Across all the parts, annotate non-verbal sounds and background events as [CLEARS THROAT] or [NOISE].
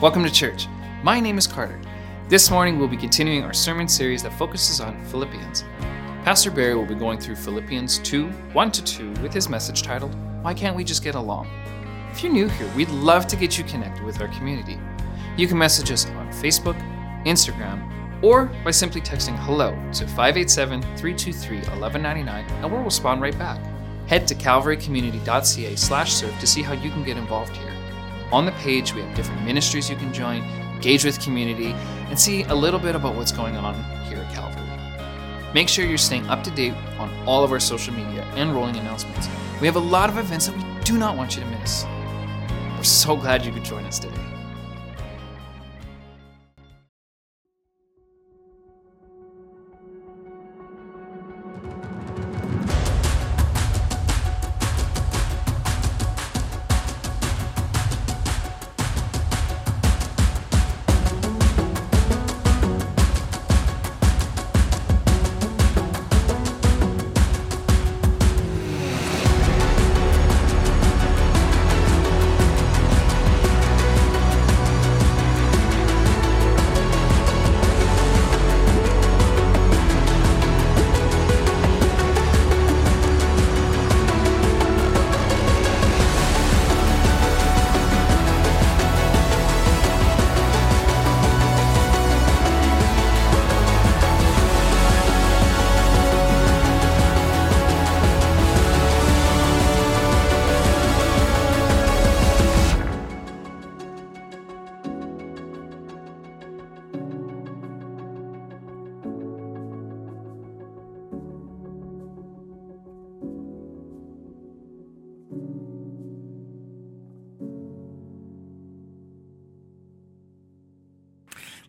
Welcome to church. My name is Carter. This morning we'll be continuing our sermon series that focuses on Philippians. Pastor Barry will be going through Philippians 2 1 to 2 with his message titled, Why Can't We Just Get Along? If you're new here, we'd love to get you connected with our community. You can message us on Facebook, Instagram, or by simply texting hello to 587 323 1199 and we'll respond right back. Head to calvarycommunity.ca slash serve to see how you can get involved here. On the page, we have different ministries you can join, engage with community, and see a little bit about what's going on here at Calvary. Make sure you're staying up to date on all of our social media and rolling announcements. We have a lot of events that we do not want you to miss. We're so glad you could join us today.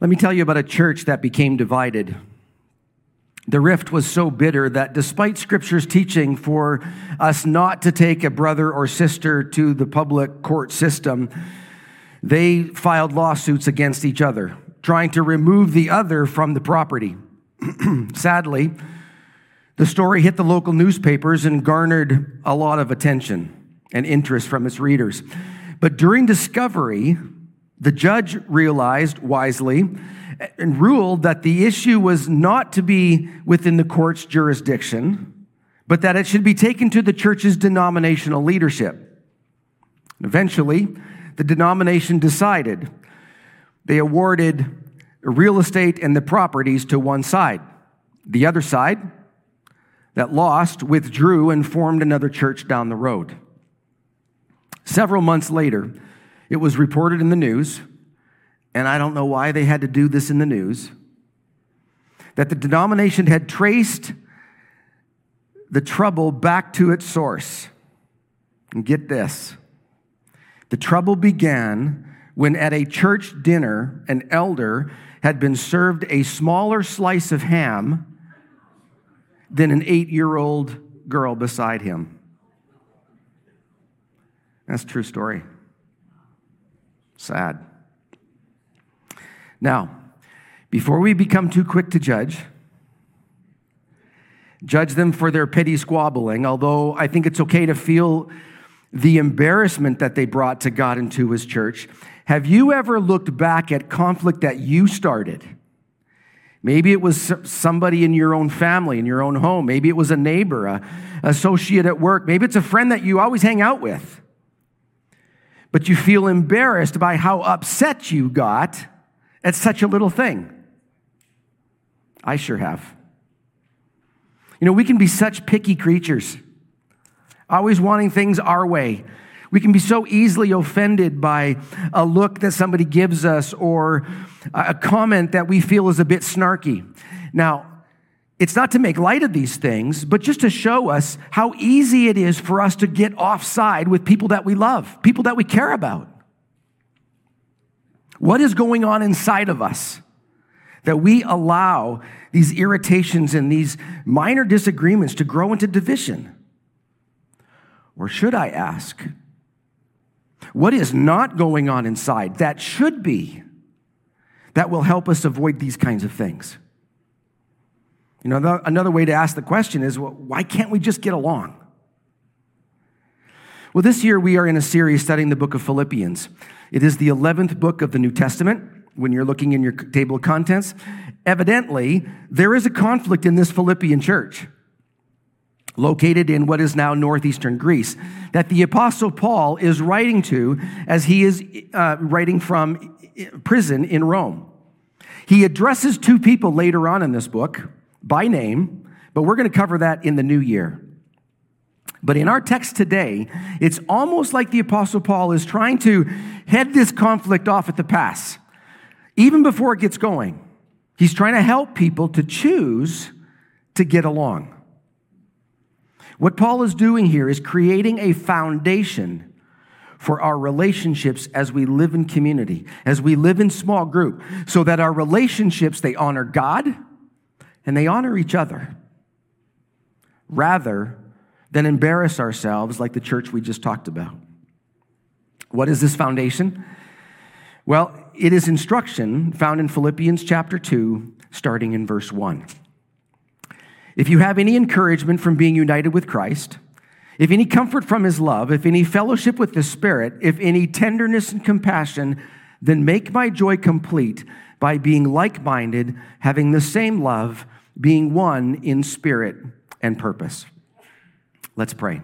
Let me tell you about a church that became divided. The rift was so bitter that despite scripture's teaching for us not to take a brother or sister to the public court system, they filed lawsuits against each other, trying to remove the other from the property. [CLEARS THROAT] Sadly, the story hit the local newspapers and garnered a lot of attention and interest from its readers. But during discovery, the judge realized wisely and ruled that the issue was not to be within the court's jurisdiction, but that it should be taken to the church's denominational leadership. Eventually, the denomination decided. They awarded real estate and the properties to one side. The other side, that lost, withdrew and formed another church down the road. Several months later, it was reported in the news, and I don't know why they had to do this in the news, that the denomination had traced the trouble back to its source. And get this the trouble began when at a church dinner, an elder had been served a smaller slice of ham than an eight year old girl beside him. That's true story. Sad. Now, before we become too quick to judge, judge them for their petty squabbling, although I think it's okay to feel the embarrassment that they brought to God and to his church. Have you ever looked back at conflict that you started? Maybe it was somebody in your own family, in your own home. Maybe it was a neighbor, a associate at work. Maybe it's a friend that you always hang out with but you feel embarrassed by how upset you got at such a little thing. I sure have. You know, we can be such picky creatures, always wanting things our way. We can be so easily offended by a look that somebody gives us or a comment that we feel is a bit snarky. Now, it's not to make light of these things, but just to show us how easy it is for us to get offside with people that we love, people that we care about. What is going on inside of us that we allow these irritations and these minor disagreements to grow into division? Or should I ask, what is not going on inside that should be that will help us avoid these kinds of things? You know, another way to ask the question is well, why can't we just get along? Well, this year we are in a series studying the book of Philippians. It is the 11th book of the New Testament when you're looking in your table of contents. Evidently, there is a conflict in this Philippian church located in what is now northeastern Greece, that the Apostle Paul is writing to as he is uh, writing from prison in Rome. He addresses two people later on in this book by name, but we're going to cover that in the new year. But in our text today, it's almost like the Apostle Paul is trying to head this conflict off at the pass, even before it gets going. He's trying to help people to choose to get along. What Paul is doing here is creating a foundation for our relationships as we live in community, as we live in small group, so that our relationships they honor God and they honor each other rather than embarrass ourselves like the church we just talked about. What is this foundation? Well, it is instruction found in Philippians chapter 2, starting in verse 1. If you have any encouragement from being united with Christ, if any comfort from his love, if any fellowship with the Spirit, if any tenderness and compassion, then make my joy complete by being like minded, having the same love, being one in spirit and purpose. Let's pray.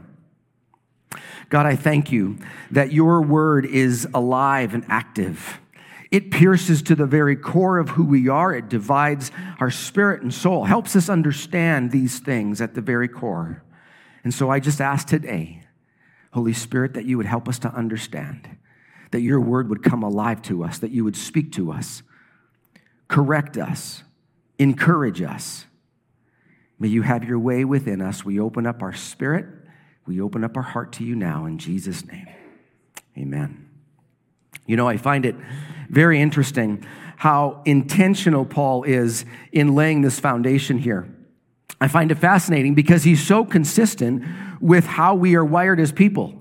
God, I thank you that your word is alive and active. It pierces to the very core of who we are. It divides our spirit and soul, helps us understand these things at the very core. And so I just ask today, Holy Spirit, that you would help us to understand, that your word would come alive to us, that you would speak to us, correct us, encourage us, May you have your way within us. We open up our spirit. We open up our heart to you now in Jesus' name. Amen. You know, I find it very interesting how intentional Paul is in laying this foundation here. I find it fascinating because he's so consistent with how we are wired as people.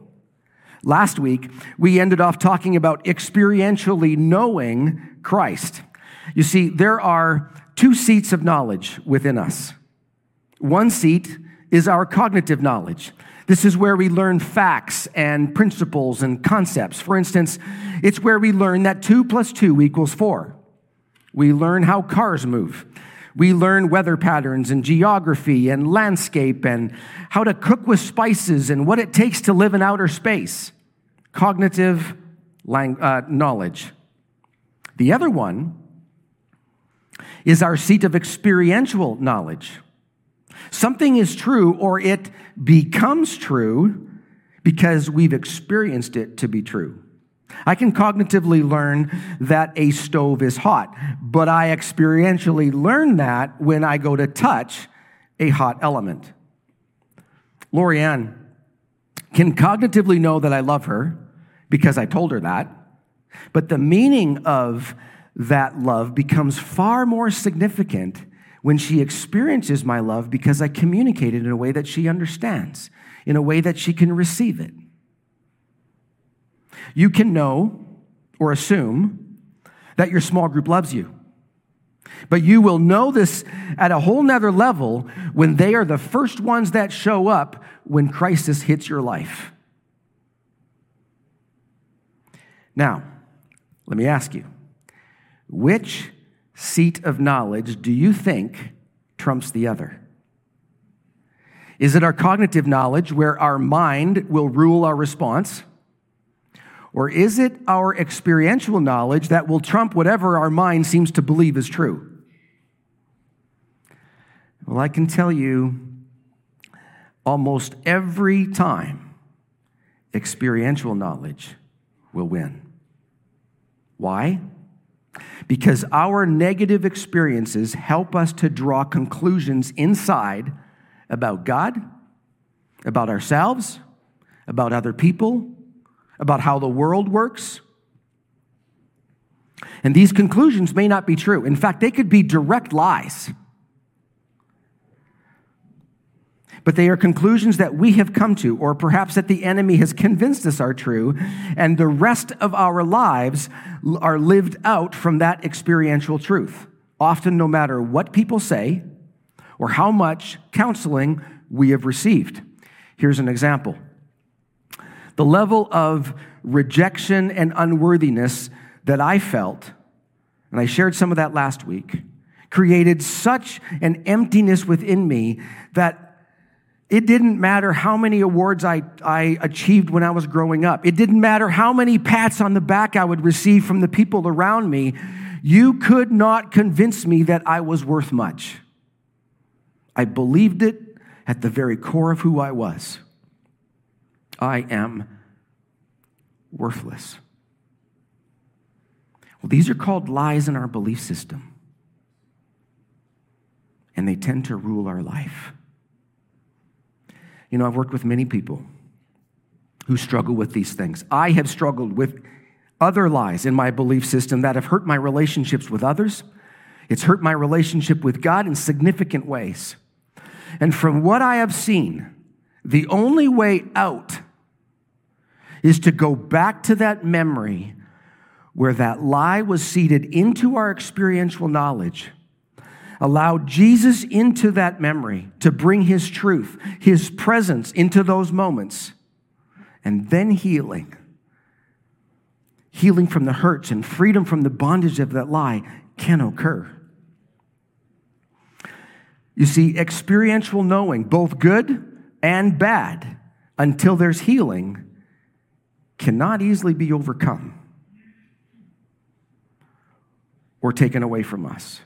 Last week, we ended off talking about experientially knowing Christ. You see, there are two seats of knowledge within us. One seat is our cognitive knowledge. This is where we learn facts and principles and concepts. For instance, it's where we learn that 2 plus 2 equals 4. We learn how cars move. We learn weather patterns and geography and landscape and how to cook with spices and what it takes to live in outer space. Cognitive lang- uh, knowledge. The other one is our seat of experiential knowledge. Something is true or it becomes true because we've experienced it to be true. I can cognitively learn that a stove is hot, but I experientially learn that when I go to touch a hot element. Lorianne can cognitively know that I love her because I told her that, but the meaning of that love becomes far more significant when she experiences my love because I communicate it in a way that she understands, in a way that she can receive it. You can know or assume that your small group loves you. But you will know this at a whole nother level when they are the first ones that show up when crisis hits your life. Now, let me ask you which seat of knowledge do you think trumps the other? Is it our cognitive knowledge where our mind will rule our response? Or is it our experiential knowledge that will trump whatever our mind seems to believe is true? Well, I can tell you almost every time, experiential knowledge will win. Why? Because our negative experiences help us to draw conclusions inside about God, about ourselves, about other people, about how the world works. And these conclusions may not be true. In fact, they could be direct lies. But they are conclusions that we have come to, or perhaps that the enemy has convinced us are true, and the rest of our lives are lived out from that experiential truth. Often, no matter what people say or how much counseling we have received. Here's an example. The level of rejection and unworthiness that I felt, and I shared some of that last week, created such an emptiness within me that it didn't matter how many awards I, I achieved when I was growing up. It didn't matter how many pats on the back I would receive from the people around me. You could not convince me that I was worth much. I believed it at the very core of who I was. I am worthless. Well, these are called lies in our belief system, and they tend to rule our life. You know, I've worked with many people who struggle with these things. I have struggled with other lies in my belief system that have hurt my relationships with others. It's hurt my relationship with God in significant ways. And from what I have seen, the only way out is to go back to that memory where that lie was seeded into our experiential knowledge Allow Jesus into that memory to bring his truth, his presence into those moments, and then healing. Healing from the hurts and freedom from the bondage of that lie can occur. You see, experiential knowing, both good and bad, until there's healing, cannot easily be overcome or taken away from us.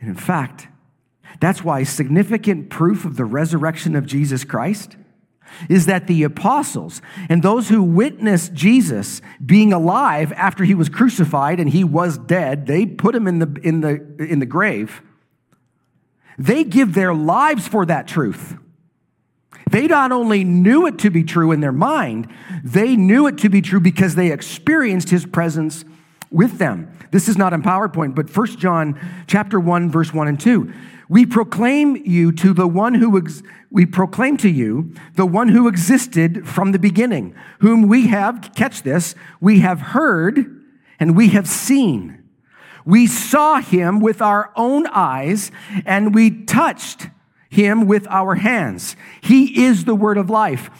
And in fact, that's why significant proof of the resurrection of Jesus Christ is that the apostles and those who witnessed Jesus being alive after he was crucified and he was dead, they put him in the, in the, in the grave. They give their lives for that truth. They not only knew it to be true in their mind, they knew it to be true because they experienced his presence with them. This is not in PowerPoint, but 1 John chapter 1 verse 1 and 2. We proclaim you to the one who ex- we proclaim to you the one who existed from the beginning, whom we have catch this, we have heard and we have seen. We saw him with our own eyes and we touched him with our hands. He is the word of life.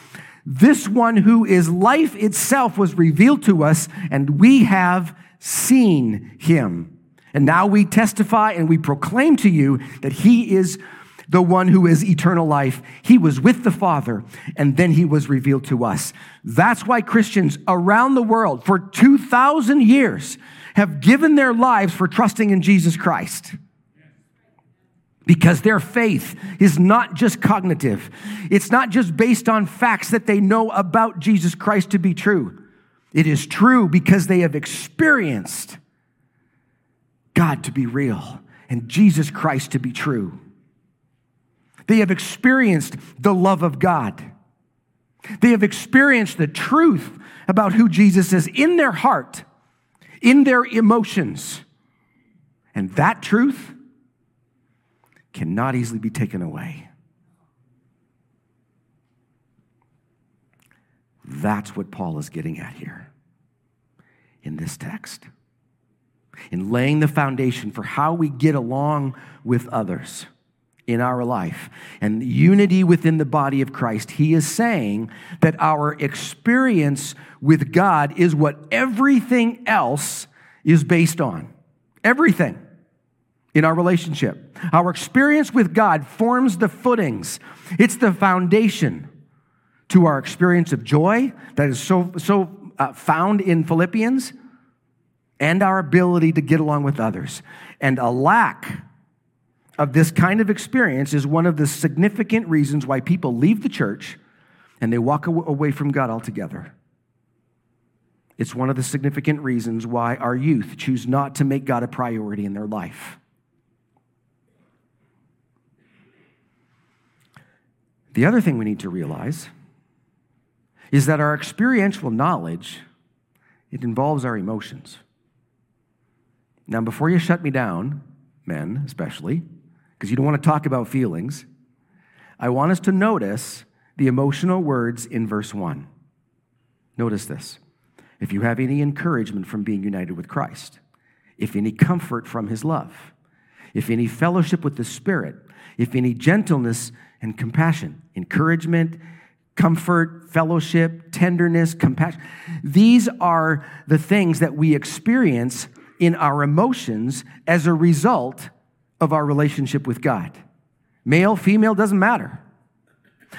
This one who is life itself was revealed to us and we have seen him. And now we testify and we proclaim to you that he is the one who is eternal life. He was with the Father, and then he was revealed to us. That's why Christians around the world for 2,000 years have given their lives for trusting in Jesus Christ. Because their faith is not just cognitive. It's not just based on facts that they know about Jesus Christ to be true. It is true because they have experienced God to be real and Jesus Christ to be true. They have experienced the love of God. They have experienced the truth about who Jesus is in their heart, in their emotions. And that truth cannot easily be taken away. That's what Paul is getting at here in this text. In laying the foundation for how we get along with others in our life and unity within the body of Christ, he is saying that our experience with God is what everything else is based on. Everything in our relationship. Our experience with God forms the footings, it's the foundation to our experience of joy that is so, so uh, found in Philippians and our ability to get along with others. And a lack of this kind of experience is one of the significant reasons why people leave the church and they walk away from God altogether. It's one of the significant reasons why our youth choose not to make God a priority in their life. The other thing we need to realize is that our experiential knowledge it involves our emotions. Now, before you shut me down, men especially, because you don't want to talk about feelings, I want us to notice the emotional words in verse 1. Notice this. If you have any encouragement from being united with Christ, if any comfort from his love, if any fellowship with the Spirit, if any gentleness and compassion, encouragement, comfort, fellowship, tenderness, compassion. These are the things that we experience in our emotions as a result of our relationship with God. Male, female, doesn't matter.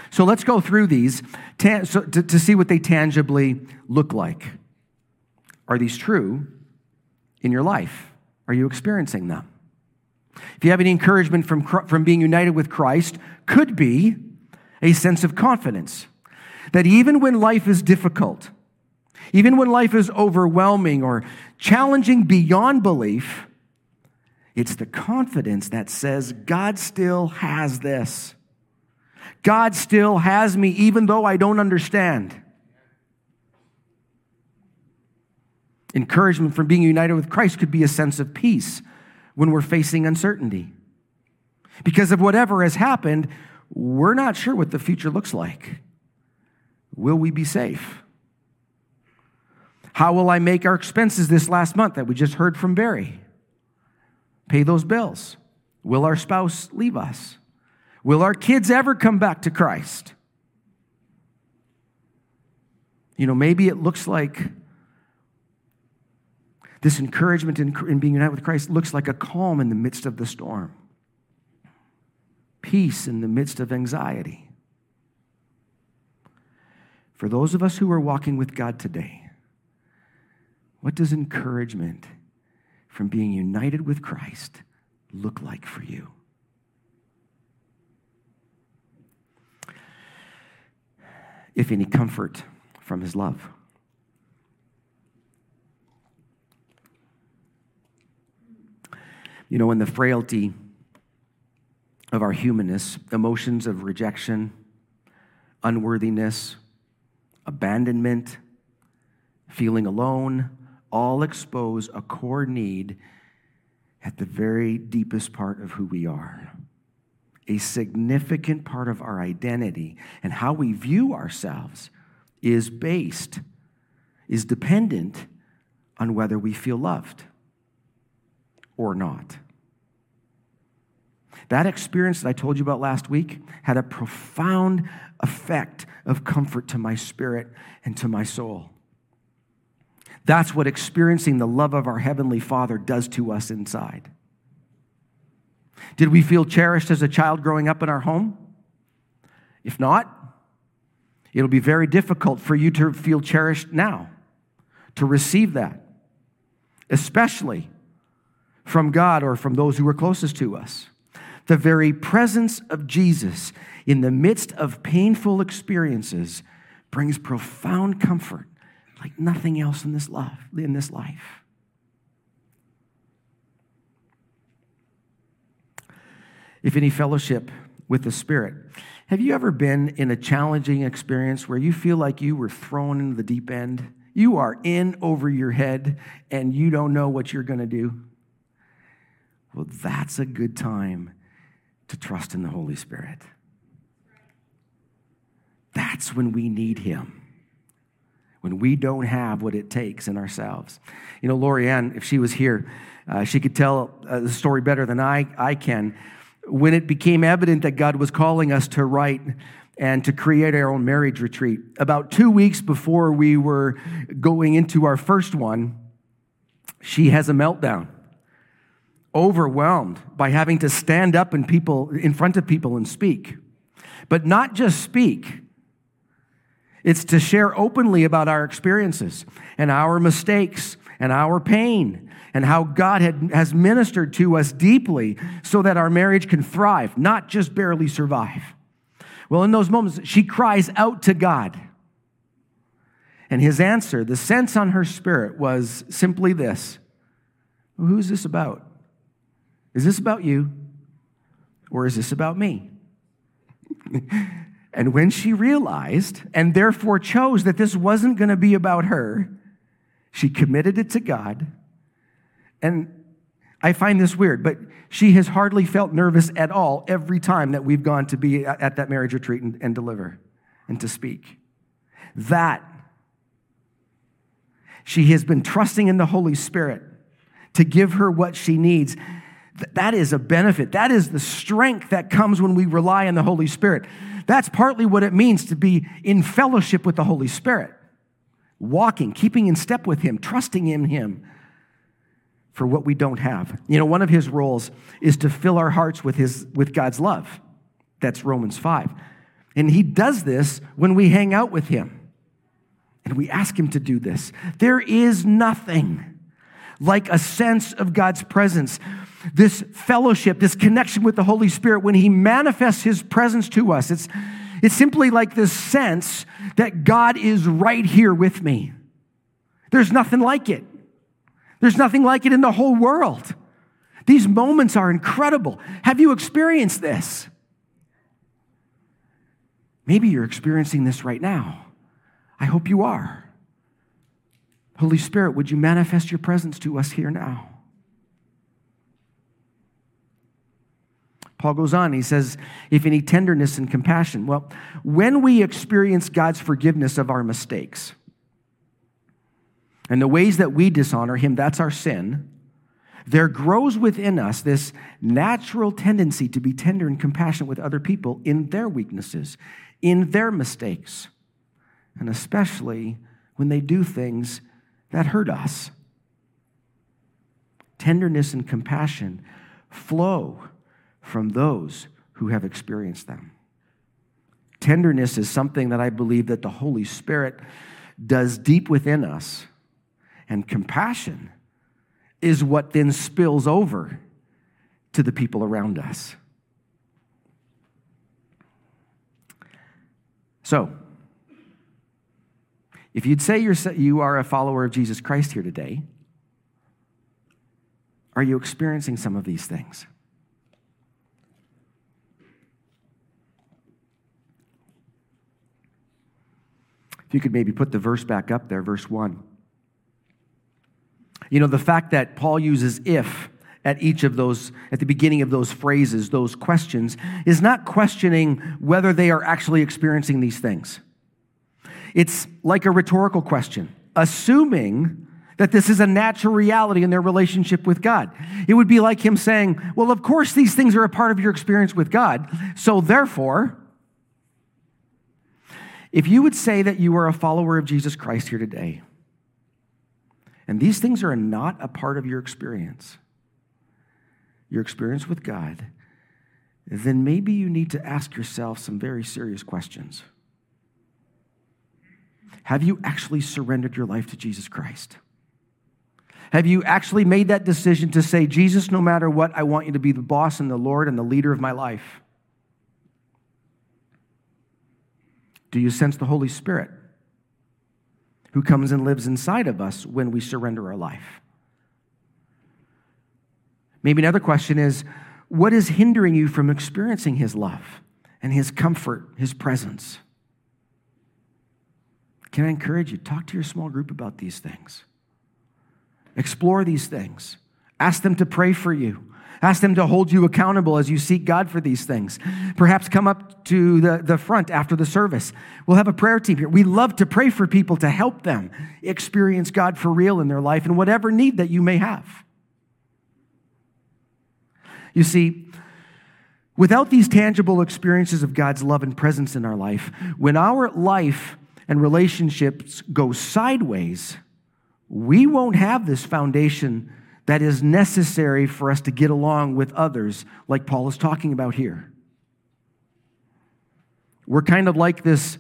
So let's go through these to, see what they tangibly look like. Are these true in your life? Are you experiencing them? If you have any encouragement from, from being united with Christ, could be a sense of confidence that even when life is difficult, even when life is overwhelming or challenging beyond belief, it's the confidence that says, God still has this. God still has me, even though I don't understand. Encouragement from being united with Christ could be a sense of peace when we're facing uncertainty. Because of whatever has happened, we're not sure what the future looks like. Will we be safe? How will I make our expenses this last month that we just heard from Barry? Pay those bills. Will our spouse leave us? Will our kids ever come back to Christ? You know, maybe it looks like this encouragement in, in, being united with Christ looks like a calm in the midst of the storm, peace in the midst of anxiety. For those of us who are walking with God today, what does encouragement from being united with Christ look like for you? If any comfort from his love. You know, in the frailty of our humanness, emotions of rejection, unworthiness, abandonment, feeling alone, all expose a core need at the very deepest part of who we are. A significant part of our identity and how we view ourselves is based, is dependent on whether we feel loved or not. That experience that I told you about last week had a profound effect of comfort to my spirit and to my soul. That's what experiencing the love of our Heavenly Father does to us inside. Did we feel cherished as a child growing up in our home? If not, it'll be very difficult for you to feel cherished now, to receive that, especially from God or from those who are closest to us. The very presence of Jesus in the midst of painful experiences brings profound comfort like nothing else in this life, in this life. If any fellowship with the Spirit. Have you ever been in a challenging experience where you feel like you were thrown into the deep end? You are in over your head and you don't know what you're going to do? Well, that's a good time to trust in the Holy Spirit. That's when we need Him. When we don't have what it takes in ourselves. You know, Lorianne, if she was here, uh, she could tell uh, the story better than I, I can. When it became evident that God was calling us to write and to create our own marriage retreat, about two weeks before we were going into our first one, she has a meltdown overwhelmed by having to stand up in people in front of people and speak. But not just speak. It's to share openly about our experiences and our mistakes and our pain and how God had, has ministered to us deeply so that our marriage can thrive, not just barely survive. Well, in those moments, she cries out to God. And his answer, the sense on her spirit was simply this Who's this about? Is this about you or is this about me? [LAUGHS] and when she realized and therefore chose that this wasn't going to be about her, she committed it to God. And I find this weird, but she has hardly felt nervous at all every time that we've gone to be at that marriage retreat and, and deliver and to speak. That she has been trusting in the Holy Spirit to give her what she needs that is a benefit. That is the strength that comes when we rely on the Holy Spirit. That's partly what it means to be in fellowship with the Holy Spirit. Walking, keeping in step with Him, trusting in Him for what we don't have. You know, one of His roles is to fill our hearts with, his, with God's love. That's Romans 5. And He does this when we hang out with Him. And we ask Him to do this. There is nothing like a sense of God's presence this fellowship, this connection with the Holy Spirit, when He manifests His presence to us, it's, it's simply like this sense that God is right here with me. There's nothing like it. There's nothing like it in the whole world. These moments are incredible. Have you experienced this? Maybe you're experiencing this right now. I hope you are. Holy Spirit, would you manifest your presence to us here now? Paul goes on, he says, if any tenderness and compassion. Well, when we experience God's forgiveness of our mistakes and the ways that we dishonor Him, that's our sin, there grows within us this natural tendency to be tender and compassionate with other people in their weaknesses, in their mistakes, and especially when they do things that hurt us. Tenderness and compassion flow from those who have experienced them. Tenderness is something that I believe that the Holy Spirit does deep within us. And compassion is what then spills over to the people around us. So, if you'd say you're, you are a follower of Jesus Christ here today, are you experiencing some of these things? If you could maybe put the verse back up there, verse 1. You know, the fact that Paul uses if at each of those, at the beginning of those phrases, those questions, is not questioning whether they are actually experiencing these things. It's like a rhetorical question, assuming that this is a natural reality in their relationship with God. It would be like him saying, Well, of course, these things are a part of your experience with God, so therefore, if you would say that you are a follower of Jesus Christ here today, and these things are not a part of your experience, your experience with God, then maybe you need to ask yourself some very serious questions. Have you actually surrendered your life to Jesus Christ? Have you actually made that decision to say, Jesus, no matter what, I want you to be the boss and the Lord and the leader of my life? Do you sense the Holy Spirit who comes and lives inside of us when we surrender our life? Maybe another question is what is hindering you from experiencing His love and His comfort, His presence? Can I encourage you? Talk to your small group about these things. Explore these things. Ask them to pray for you. Ask them to hold you accountable as you seek God for these things. Perhaps come up to the, the front after the service. We'll have a prayer team here. We love to pray for people to help them experience God for real in their life and whatever need that you may have. You see, without these tangible experiences of God's love and presence in our life, when our life and relationships go sideways, we won't have this foundation that is necessary for us to get along with others, like Paul is talking about here. We're kind of like this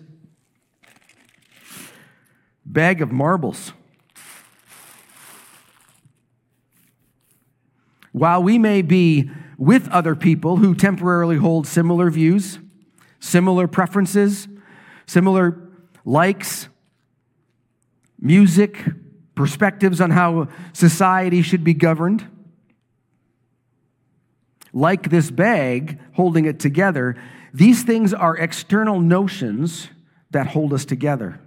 bag of marbles. While we may be with other people who temporarily hold similar views, similar preferences, similar likes, music, perspectives on how society should be governed. Like this bag holding it together, these things are external notions that hold us together.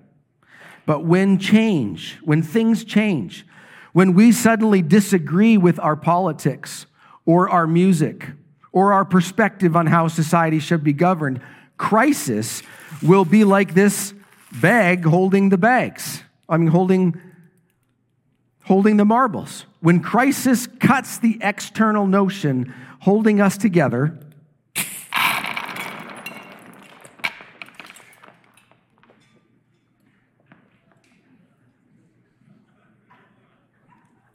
But when change, when things change, when we suddenly disagree with our politics or our music or our perspective on how society should be governed, crisis will be like this bag holding the bags. I mean, holding holding the marbles. When crisis cuts the external notion holding us together,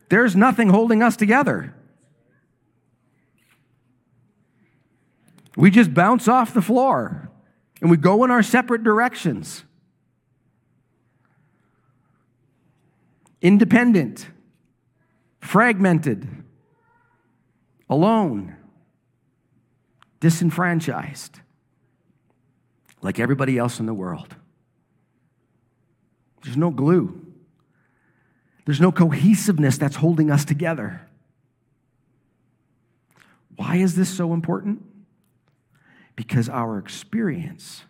there's nothing holding us together. We just bounce off the floor and we go in our separate directions. Independent, fragmented, alone, disenfranchised, like everybody else in the world. There's no glue. There's no cohesiveness that's holding us together. Why is this so important? Because our experience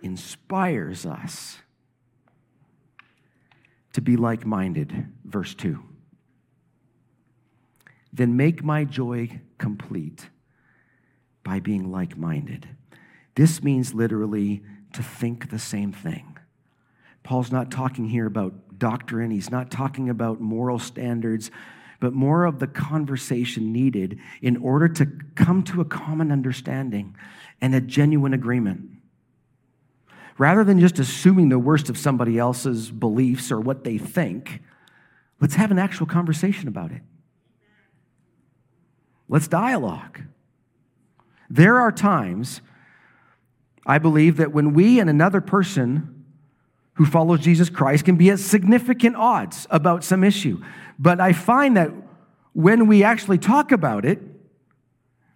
inspires us to be like minded. Verse 2. Then make my joy complete by being like minded. This means literally to think the same thing. Paul's not talking here about doctrine, he's not talking about moral standards, but more of the conversation needed in order to come to a common understanding and a genuine agreement. Rather than just assuming the worst of somebody else's beliefs or what they think, let's have an actual conversation about it. Let's dialogue. There are times, I believe, that when we and another person who follows Jesus Christ can be at significant odds about some issue. But I find that when we actually talk about it,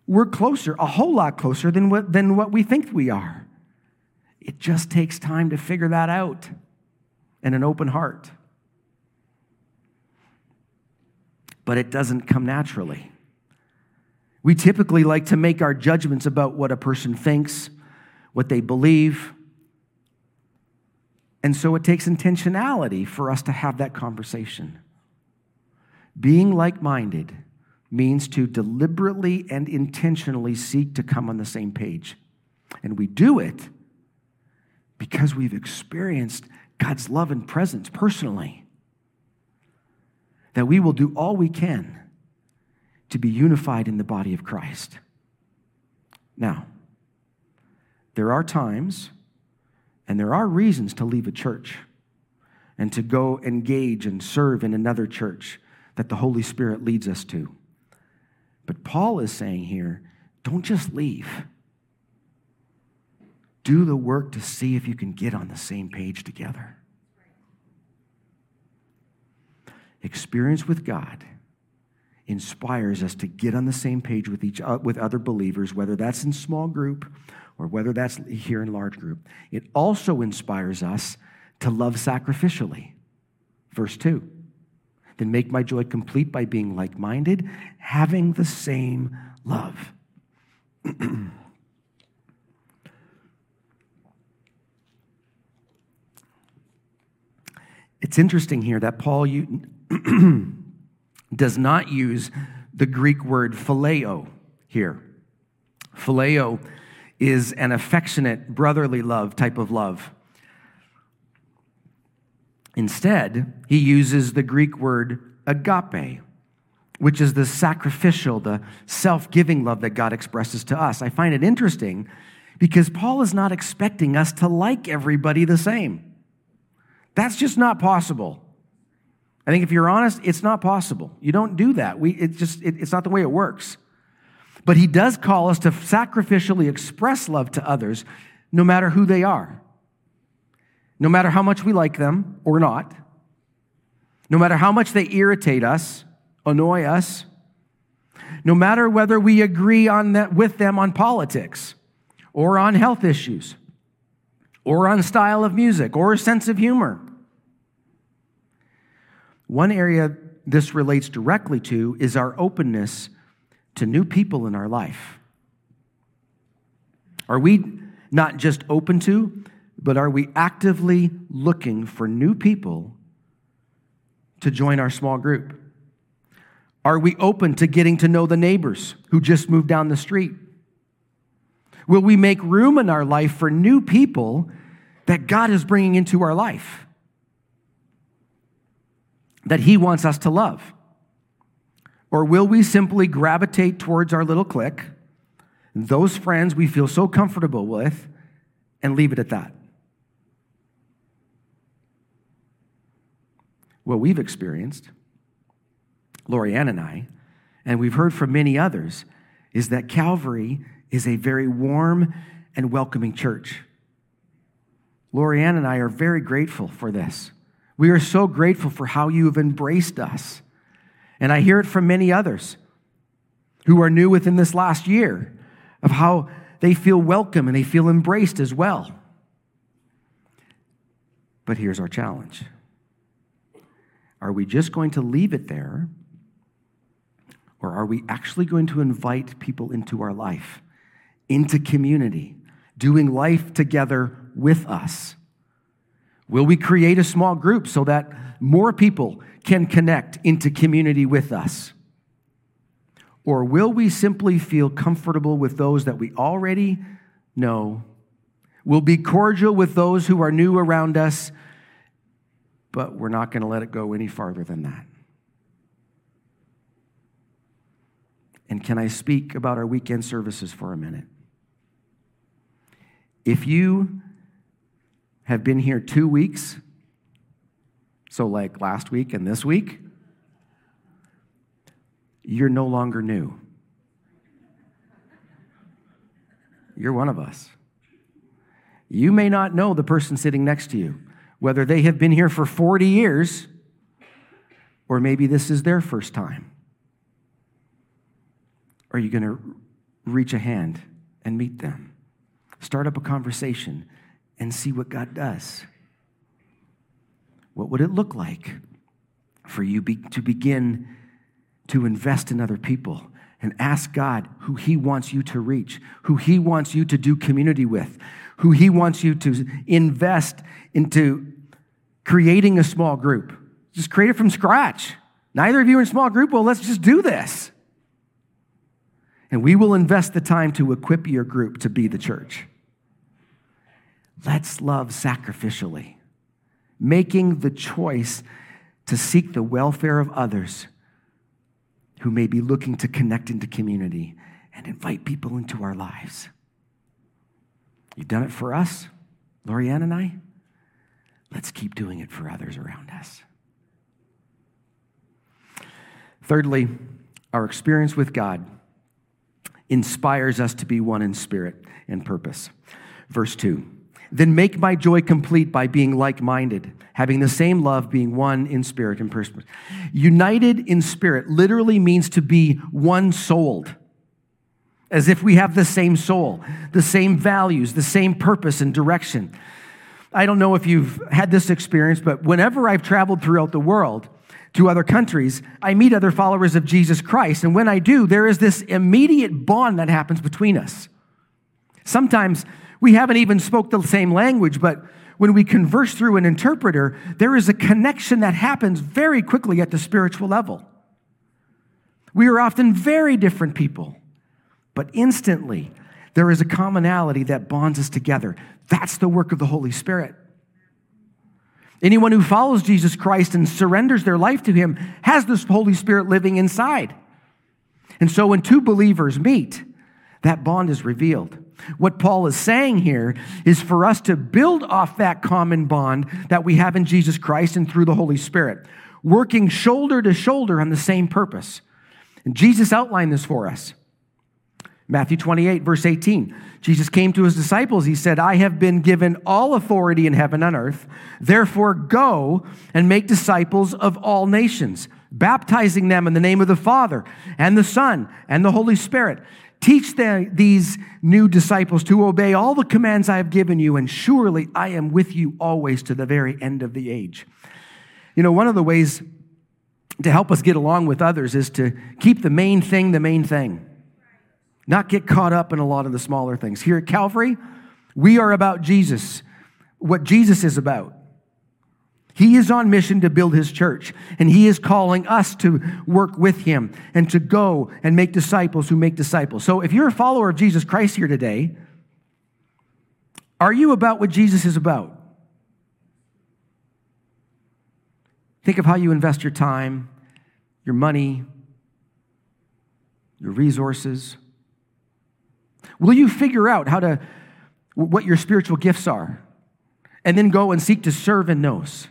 we're closer, a whole lot closer than what, than what we think we are. It just takes time to figure that out and an open heart. But it doesn't come naturally. We typically like to make our judgments about what a person thinks, what they believe. And so it takes intentionality for us to have that conversation. Being like minded means to deliberately and intentionally seek to come on the same page. And we do it because we've experienced God's love and presence personally. That we will do all we can to be unified in the body of Christ. Now, there are times and there are reasons to leave a church and to go engage and serve in another church that the Holy Spirit leads us to. But Paul is saying here don't just leave. Do the work to see if you can get on the same page together. Experience with God inspires us to get on the same page with each uh, with other believers whether that's in small group or whether that's here in large group. It also inspires us to love sacrificially. Verse 2 then make my joy complete by being like-minded having the same love [CLEARS THROAT] It's interesting here that Paul [CLEARS THROAT] does not use the Greek word phileo here. Phileo is an affectionate, brotherly love type of love. Instead, he uses the Greek word agape, which is the sacrificial, the self giving love that God expresses to us. I find it interesting because Paul is not expecting us to like everybody the same. That's just not possible. I think if you're honest, it's not possible. You don't do that. We, it just, it, it's not the way it works. But he does call us to sacrificially express love to others, no matter who they are. No matter how much we like them or not. No matter how much they irritate us, annoy us. No matter whether we agree on that, with them on politics or on health issues or on style of music or a sense of humor. One area this relates directly to is our openness to new people in our life. Are we not just open to, but are we actively looking for new people to join our small group? Are we open to getting to know the neighbors who just moved down the street? Will we make room in our life for new people that God is bringing into our life? that He wants us to love? Or will we simply gravitate towards our little clique, those friends we feel so comfortable with, and leave it at that? What we've experienced, Lorianne and I, and we've heard from many others, is that Calvary is a very warm and welcoming church. Lorianne and I are very grateful for this. We are so grateful for how you have embraced us. And I hear it from many others who are new within this last year of how they feel welcome and they feel embraced as well. But here's our challenge Are we just going to leave it there? Or are we actually going to invite people into our life, into community, doing life together with us? Will we create a small group so that more people can connect into community with us? Or will we simply feel comfortable with those that we already know? We'll be cordial with those who are new around us, but we're not going to let it go any farther than that. And can I speak about our weekend services for a minute? If you have been here two weeks, so like last week and this week, you're no longer new. You're one of us. You may not know the person sitting next to you, whether they have been here for 40 years or maybe this is their first time. Are you going to reach a hand and meet them? Start up a conversation and see what God does. What would it look like for you be, to begin to invest in other people and ask God who He wants you to reach, who He wants you to do community with, who He wants you to invest into creating a small group? Just create it from scratch. Neither of you in a small group. Well, let's just do this. And we will invest the time to equip your group to be the church. Let's love sacrificially, making the choice to seek the welfare of others who may be looking to connect into community and invite people into our lives. You've done it for us, Lorianne and I. Let's keep doing it for others around us. Thirdly, our experience with God inspires us to be one in spirit and purpose. Verse 2 then make my joy complete by being like minded, having the same love, being one in spirit and person. United in spirit literally means to be one souled, as if we have the same soul, the same values, the same purpose and direction. I don't know if you've had this experience, but whenever I've traveled throughout the world, to other countries, I meet other followers of Jesus Christ. And when I do, there is this immediate bond that happens between us. Sometimes we haven't even spoke the same language, but when we converse through an interpreter, there is a connection that happens very quickly at the spiritual level. We are often very different people, but instantly there is a commonality that bonds us together. That's the work of the Holy Spirit. Anyone who follows Jesus Christ and surrenders their life to Him has this Holy Spirit living inside. And so when two believers meet, that bond is revealed. What Paul is saying here is for us to build off that common bond that we have in Jesus Christ and through the Holy Spirit, working shoulder to shoulder on the same purpose. And Jesus outlined this for us. Matthew 28, verse 18. Jesus came to his disciples. He said, I have been given all authority in heaven and earth. Therefore, go and make disciples of all nations, baptizing them in the name of the Father and the Son and the Holy Spirit Teach the, these new disciples to obey all the commands I have given you, and surely I am with you always to the very end of the age. You know, one of the ways to help us get along with others is to keep the main thing the main thing, not get caught up in a lot of the smaller things. Here at Calvary, we are about Jesus, what Jesus is about. He is on mission to build his church, and he is calling us to work with him and to go and make disciples who make disciples. So, if you're a follower of Jesus Christ here today, are you about what Jesus is about? Think of how you invest your time, your money, your resources. Will you figure out how to what your spiritual gifts are and then go and seek to serve in those,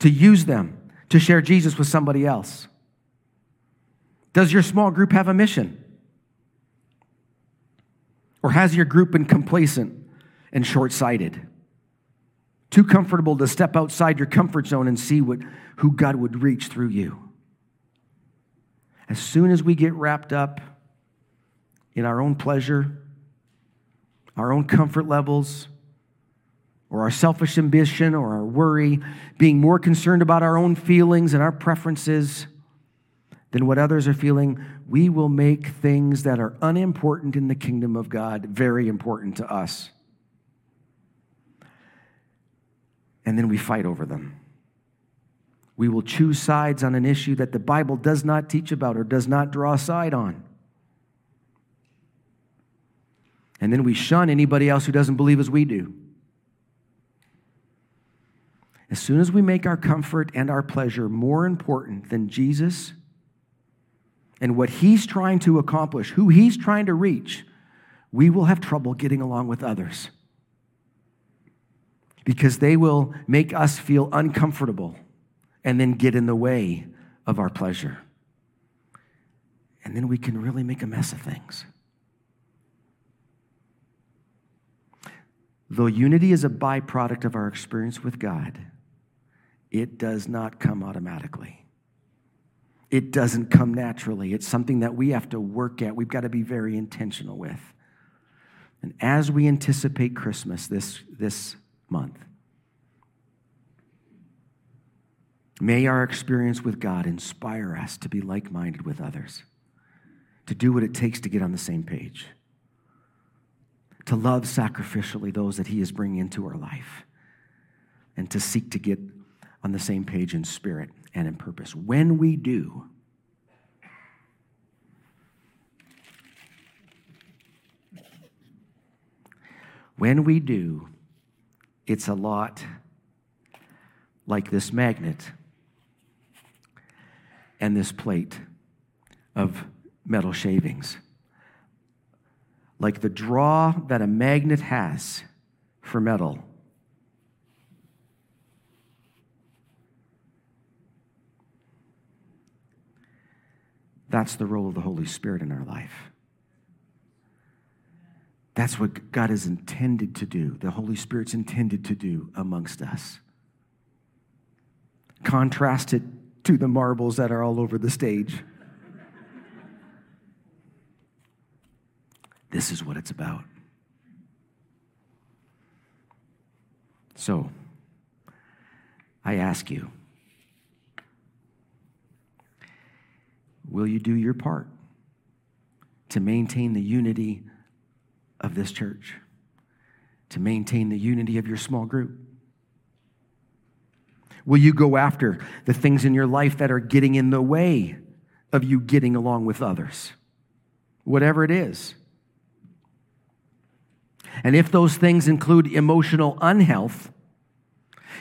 to use them to share Jesus with somebody else? Does your small group have a mission? Or has your group been complacent and short sighted? Too comfortable to step outside your comfort zone and see what, who God would reach through you. As soon as we get wrapped up in our own pleasure, our own comfort levels, or our selfish ambition or our worry, being more concerned about our own feelings and our preferences than what others are feeling, we will make things that are unimportant in the kingdom of God very important to us. and then we fight over them. We will choose sides on an issue that the Bible does not teach about or does not draw a side on. And then we shun anybody else who doesn't believe as we do. As soon as we make our comfort and our pleasure more important than Jesus and what he's trying to accomplish, who he's trying to reach, we will have trouble getting along with others because they will make us feel uncomfortable and then get in the way of our pleasure. And then we can really make a mess of things. Though unity is a byproduct of our experience with God, it does not come automatically. It doesn't come naturally. It's something that we have to work at. We've got to be very intentional with. And as we anticipate Christmas this, this month. May our experience with God inspire us to be like minded with others, to do what it takes to get on the same page, to love sacrificially those that He is bringing into our life, and to seek to get on the same page in spirit and in purpose. When we do, when we do, it's a lot like this magnet and this plate of metal shavings. Like the draw that a magnet has for metal. That's the role of the Holy Spirit in our life. That's what God is intended to do, the Holy Spirit's intended to do amongst us. Contrast it to the marbles that are all over the stage. This is what it's about. So, I ask you, will you do your part to maintain the unity of this church, to maintain the unity of your small group? Will you go after the things in your life that are getting in the way of you getting along with others? Whatever it is. And if those things include emotional unhealth,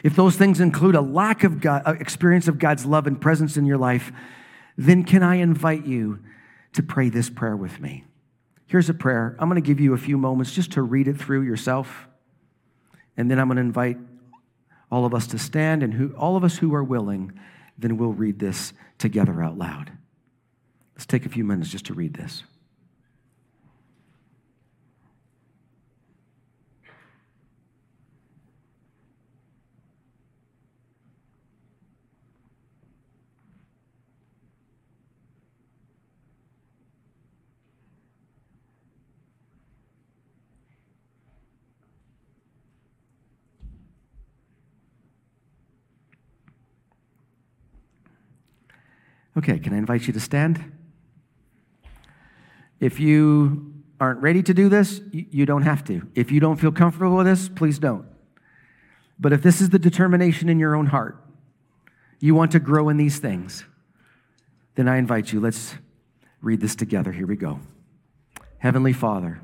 if those things include a lack of God, experience of God's love and presence in your life, then can I invite you to pray this prayer with me? Here's a prayer. I'm going to give you a few moments just to read it through yourself. And then I'm going to invite all of us to stand and who, all of us who are willing, then we'll read this together out loud. Let's take a few minutes just to read this. Okay, can I invite you to stand? If you aren't ready to do this, you don't have to. If you don't feel comfortable with this, please don't. But if this is the determination in your own heart, you want to grow in these things, then I invite you, let's read this together. Here we go. Heavenly Father,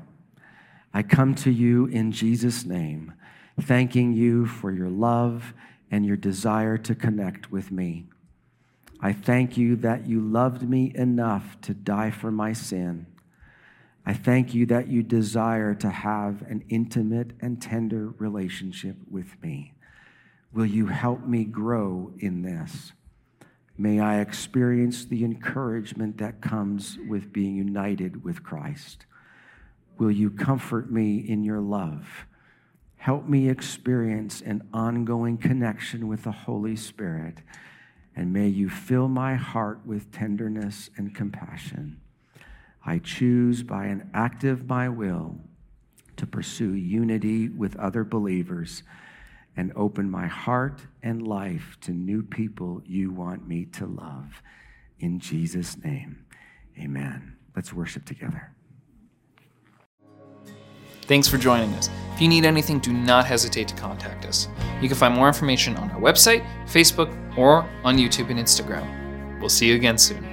I come to you in Jesus' name, thanking you for your love and your desire to connect with me. I thank you that you loved me enough to die for my sin. I thank you that you desire to have an intimate and tender relationship with me. Will you help me grow in this? May I experience the encouragement that comes with being united with Christ. Will you comfort me in your love? Help me experience an ongoing connection with the Holy Spirit, and may you fill my heart with tenderness and compassion. I choose by an act of my will to pursue unity with other believers and open my heart and life to new people you want me to love. In Jesus' name, amen. Let's worship together. Thanks for joining us. If you need anything, do not hesitate to contact us. You can find more information on our website, Facebook, or on YouTube and Instagram. We'll see you again soon.